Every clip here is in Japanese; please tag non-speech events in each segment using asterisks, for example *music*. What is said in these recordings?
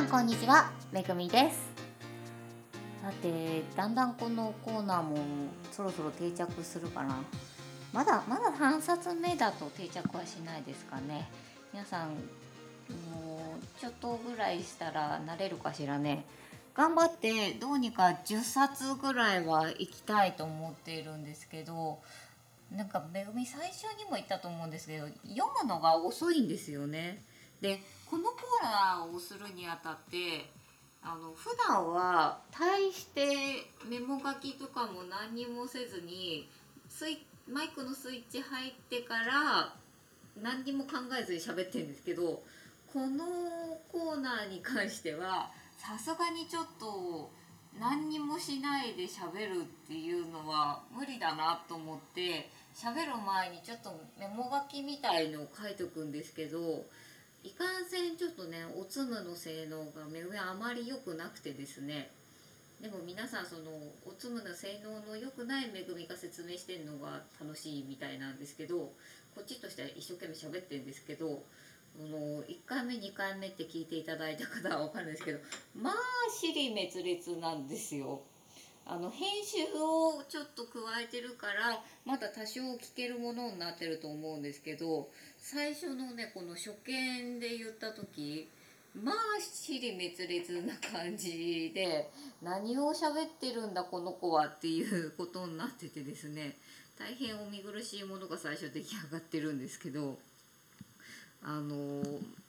さんこんにちは。めぐみです。さてだんだんこのコーナーもそろそろ定着するかな。まだまだ3冊目だと定着はしないですかね。皆さんもうちょっとぐらいしたら慣れるかしらね。頑張ってどうにか10冊ぐらいは行きたいと思っているんですけどなんかめぐみ最初にも言ったと思うんですけど読むのが遅いんですよね。でこのコーナーをするにあたってあの普段は大してメモ書きとかも何にもせずにスイマイクのスイッチ入ってから何にも考えずに喋ってるんですけどこのコーナーに関してはさすがにちょっと何にもしないで喋るっていうのは無理だなと思って喋る前にちょっとメモ書きみたいのを書いとくんですけどいかんせんちょっとねおつむの性能が目上あまり良くなくてですねでも皆さんそのおつむの性能の良くない恵みが説明してるのが楽しいみたいなんですけどこっちとしては一生懸命喋ってるんですけどあの1回目2回目って聞いていただいた方は分かるんですけどまあ尻滅裂なんですよ。あの編集をちょっと加えてるからまだ多少聞けるものになってると思うんですけど最初のねこの初見で言った時まあ尻滅裂な感じで何を喋ってるんだこの子はっていうことになっててですね大変お見苦しいものが最初出来上がってるんですけどあの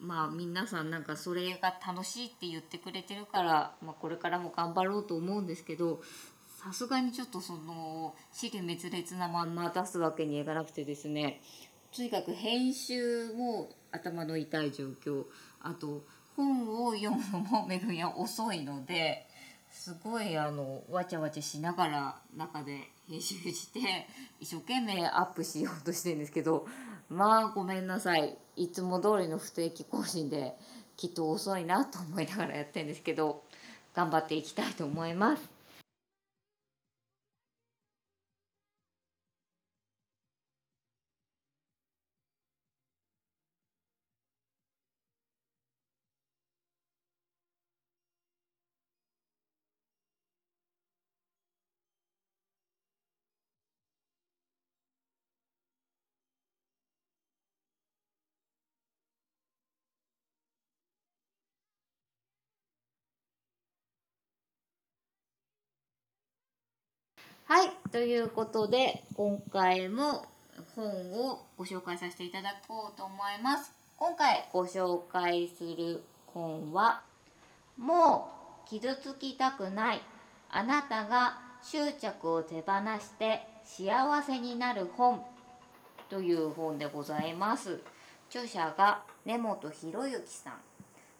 まあ皆さんなんかそれが楽しいって言ってくれてるから、まあ、これからも頑張ろうと思うんですけどさすがにちょっとその資料滅裂なまんま出すわけにいかなくてですねとにかく編集も頭の痛い状況あと本を読むのもめぐみは遅いのですごいあのわちゃわちゃしながら中で編集して一生懸命アップしようとしてるんですけど *laughs* まあごめんなさいいつも通りの不定期更新できっと遅いなと思いながらやってるんですけど頑張っていきたいと思います。はい、ということで今回も本をご紹介させていただこうと思います。今回ご紹介する本は「もう傷つきたくないあなたが執着を手放して幸せになる本」という本でございます。著者が根本博之さん。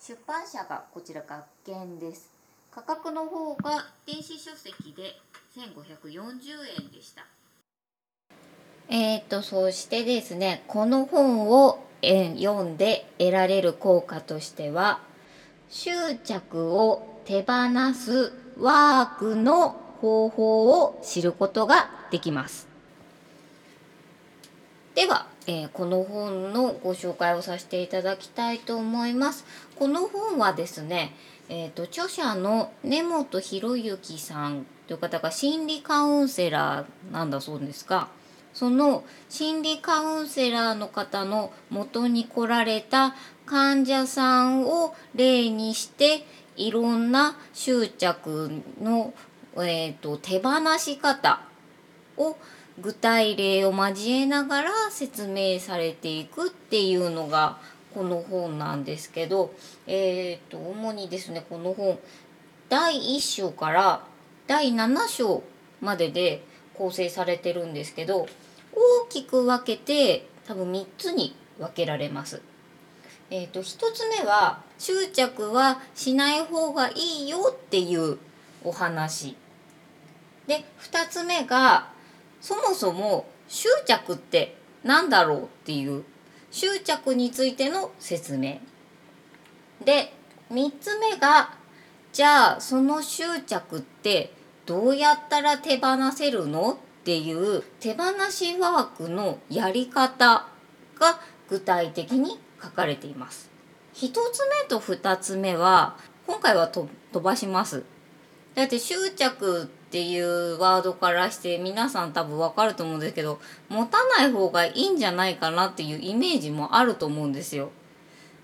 出版社がこちら学研です。価格の方が電子書籍で1540円でした。えっ、ー、とそしてですねこの本を読んで得られる効果としては執着を手放すワークの方法を知ることができます。では、えー、この本のご紹介をさせていただきたいと思います。この本はですね、えーと、著者の根本博之さんという方が心理カウンセラーなんだそうですがその心理カウンセラーの方の元に来られた患者さんを例にしていろんな執着の、えーと、手放し方を具体例を交えながら説明されていくっていうのがこの本なんですけど、えーと、主にですねこの本第1章から第7章までで構成されてるんですけど大きく分けて多分3つに分けられます。えーと、1つ目は執着はしない方がいいよっていうお話で2つ目がそもそも執着って何だろうっていう執着についての説明で3つ目がじゃあその執着ってどうやったら手放せるのっていう手放しワークのやり方が具体的に書かれています。1つ目と2つ目は今回は飛ばしますだって執着っていうワードからして皆さん多分わかると思うんですけど持たない方がいいんじゃないかなっていうイメージもあると思うんですよ。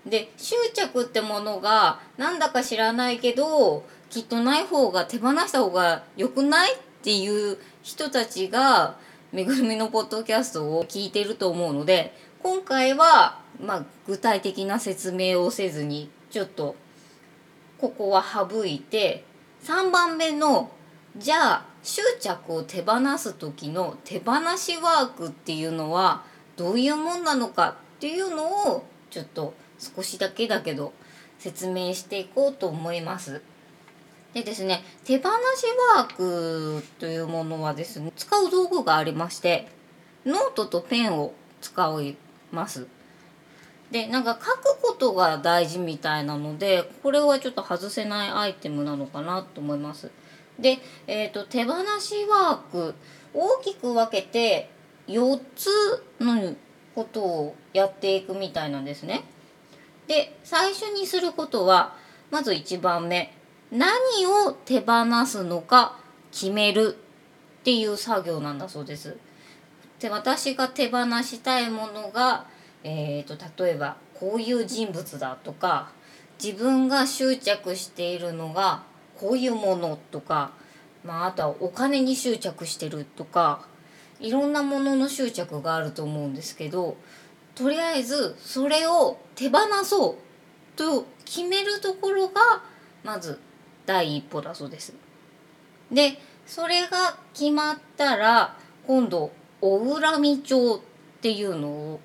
で執着ってものがなんだか知らないけどきっとない方が手放した方が良くないっていう人たちがめぐるみのポッドキャストを聞いてると思うので今回は、まあ、具体的な説明をせずにちょっとここは省いて3番目のじゃあ執着を手放す時の手放しワークっていうのはどういうもんなのかっていうのをちょっと少しだけだけど説明していこうと思います。でですね手放しワークというものはですね使う道具がありましてノートとペンを使います。でなんか書くことが大事みたいなのでこれはちょっと外せないアイテムなのかなと思います。で、えーと、手放しワーク大きく分けて4つのことをやっていくみたいなんですね。で最初にすることはまず1番目何を手放すのか決めるっていう作業なんだそうです。で私が手放したいものが、えーと、例えばこういう人物だとか自分が執着しているのがこういうものとか、まあ、あとはお金に執着してるとかいろんなものの執着があると思うんですけどとりあえずそれを手放そうと決めるところがまず第一歩だそうです。でそれが決まったら今度お恨み帳っていうのを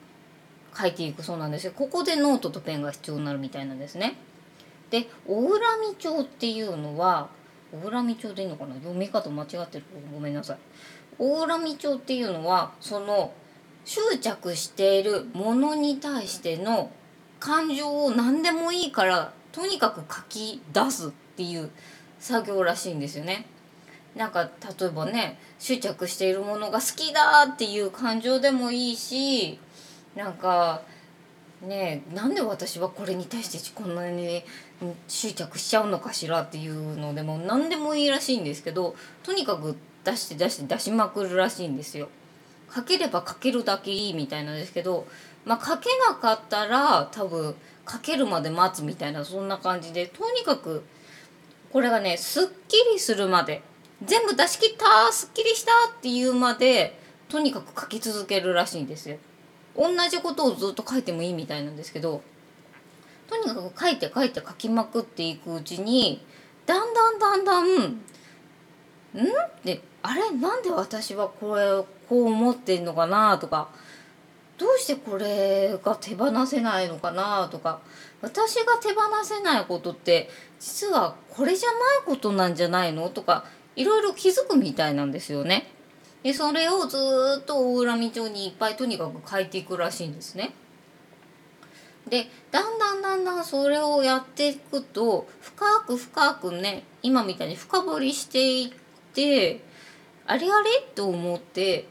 書いていくそうなんですよここでノートとペンが必要になるみたいなんですね。でお恨み帳っていうのはお恨み帳でいいのかな？読み方間違ってるごめんなさい。お恨み帳っていうのはその執着しているものに対しての感情を何でもいいからとにかく書き出すっていう作業らしいんですよね。なんか例えばね執着しているものが好きだっていう感情でもいいしなんかねなんで私はこれに対してこんなに執着しちゃうのかしらっていうのでも何でもいいらしいんですけどとにかく出して出して出しまくるらしいんですよ。書ければ書けるだけいいみたいなんですけど、まあ、書けなかったら多分書けるまで待つみたいなそんな感じでとにかくこれがねすっきりするまで全部出し切ったすっきりしたっていうまでとにかく書き続けるらしいんですよ。同じことをずっと書いてもいいみたいなんですけどとにかく書いて書いて書きまくっていくうちにだんだんだんだん「ん?」ってあれ？なんで私はこれをこう思ってんのかなとかどうしてこれが手放せないのかなとか私が手放せないことって実はこれじゃないことなんじゃないのとかいろいろ気づくみたいなんですよね。でそれをずっと大恨町にいっぱいとにかく書いていくらしいんですね。でだんだんだんだんそれをやっていくと深く深くね今みたいに深掘りしていってあれあれと思って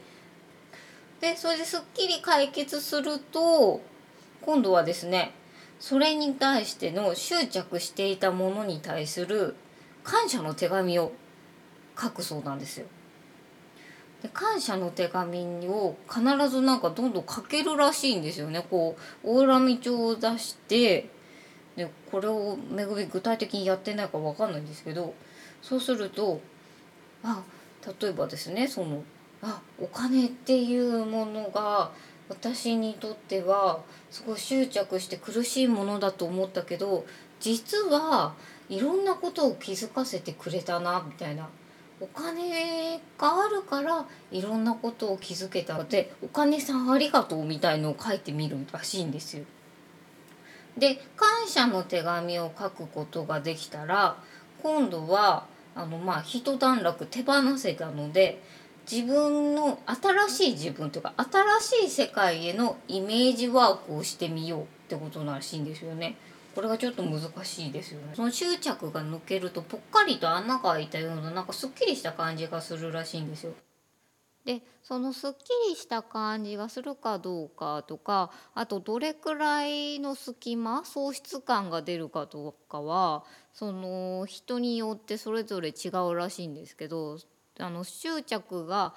でそれですっきり解決すると今度はですねそれに対しての執着していたものに対する感謝の手紙を書くそうなんですよ。で感謝の手紙を必ずなんかどんどん書けるらしいんですよね。こう大恨み帳を出してでこれをめぐみ具体的にやってないか分かんないんですけどそうするとあ例えばですねそのあお金っていうものが私にとってはすごい執着して苦しいものだと思ったけど実はいろんなことを気づかせてくれたなみたいなお金があるからいろんなことを気づけたのでお金さんありがとうみたいのを書いてみるらしいんですよ。で感謝の手紙を書くことができたら今度はあのまあ一段落手放せたので自分の新しい自分というか新しい世界へのイメージワークをしてみようってことらしいんですよね。これがちょっと難しいですよね。その執着が抜けるとぽっかりと穴が開いたようななんかすっきりした感じがするらしいんですよ。でそのすっきりした感じがするかどうかとかあとどれくらいの隙間喪失感が出るかとかはその人によってそれぞれ違うらしいんですけどあの執着が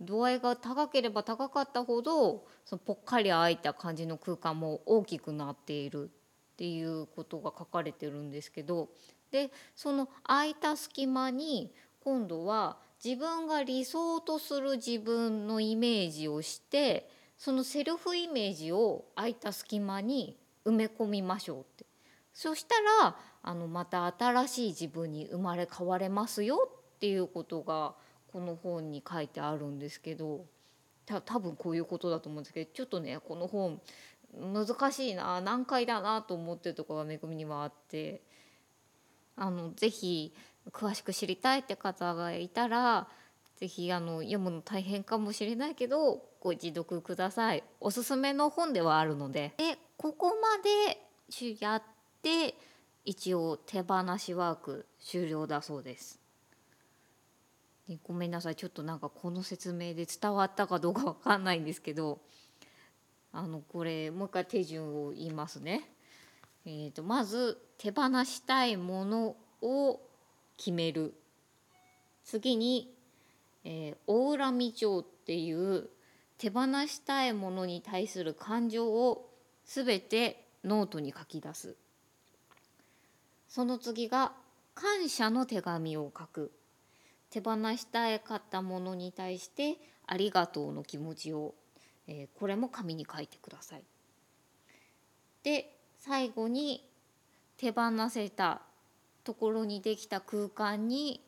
度合いが高ければ高かったほどそのぽっかり開いた感じの空間も大きくなっているっていうことが書かれてるんですけどでその空いた隙間に今度は自分が理想とする自分のイメージをしてそのセルフイメージを空いた隙間に埋め込みましょうって。そしたらあのまた新しい自分に生まれ変われますよっていうことがこの本に書いてあるんですけどた多分こういうことだと思うんですけどちょっとねこの本難しいな難解だなと思ってるところがめぐみにはあってあのぜひ詳しく知りたいって方がいたら是非あの読むの大変かもしれないけどご一読ください。おすすめの本ではあるので。でここまでやって一応手放しワーク終了だそうです。でごめんなさい。ちょっとなんかこの説明で伝わったかどうかわかんないんですけどあのこれもう一回手順を言いますね。えーと、とまず手放したいものを決める。次に、えー、大恨み帳っていう手放したいものに対する感情を全てノートに書き出す。その次が感謝の手紙を書く。手放したかったものに対してありがとうの気持ちを、えー、これも紙に書いてください。で最後に手放せたところにできた空間に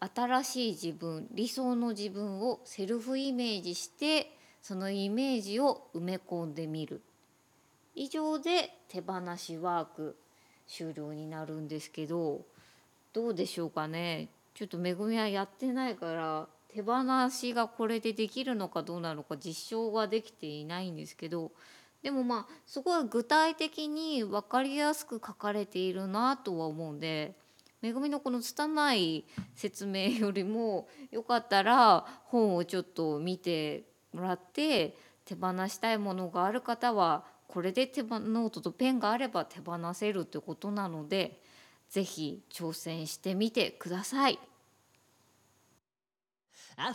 新しい自分理想の自分をセルフイメージしてそのイメージを埋め込んでみる以上で手放しワーク終了になるんですけどどうでしょうかねちょっとめぐみはやってないから手放しがこれでできるのかどうなのか実証ができていないんですけどでもまあすごい具体的に分かりやすく書かれているなとは思うんでめぐみのこの拙い説明よりもよかったら本をちょっと見てもらって手放したいものがある方はこれで手ノートとペンがあれば手放せるってことなので是非挑戦してみてください。はい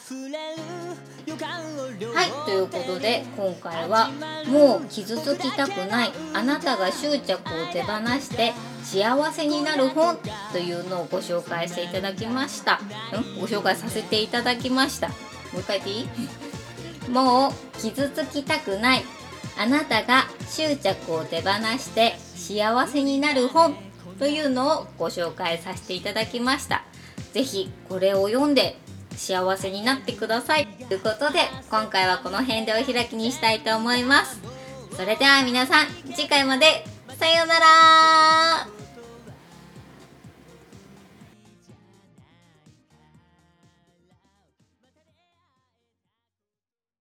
ということで今回は「もう傷つきたくないあなたが執着を手放して幸せになる本」というのをご紹介していただきました。ん？ご紹介させていただきました。もう一回言っていい？*laughs* もう傷つきたくない。あなたが執着を手放して幸せになる本。というのをご紹介させていただきました。是非これを読んで幸せになってください。ということで今回はこの辺でお開きにしたいと思います。それでは皆さん次回まで。さようなら。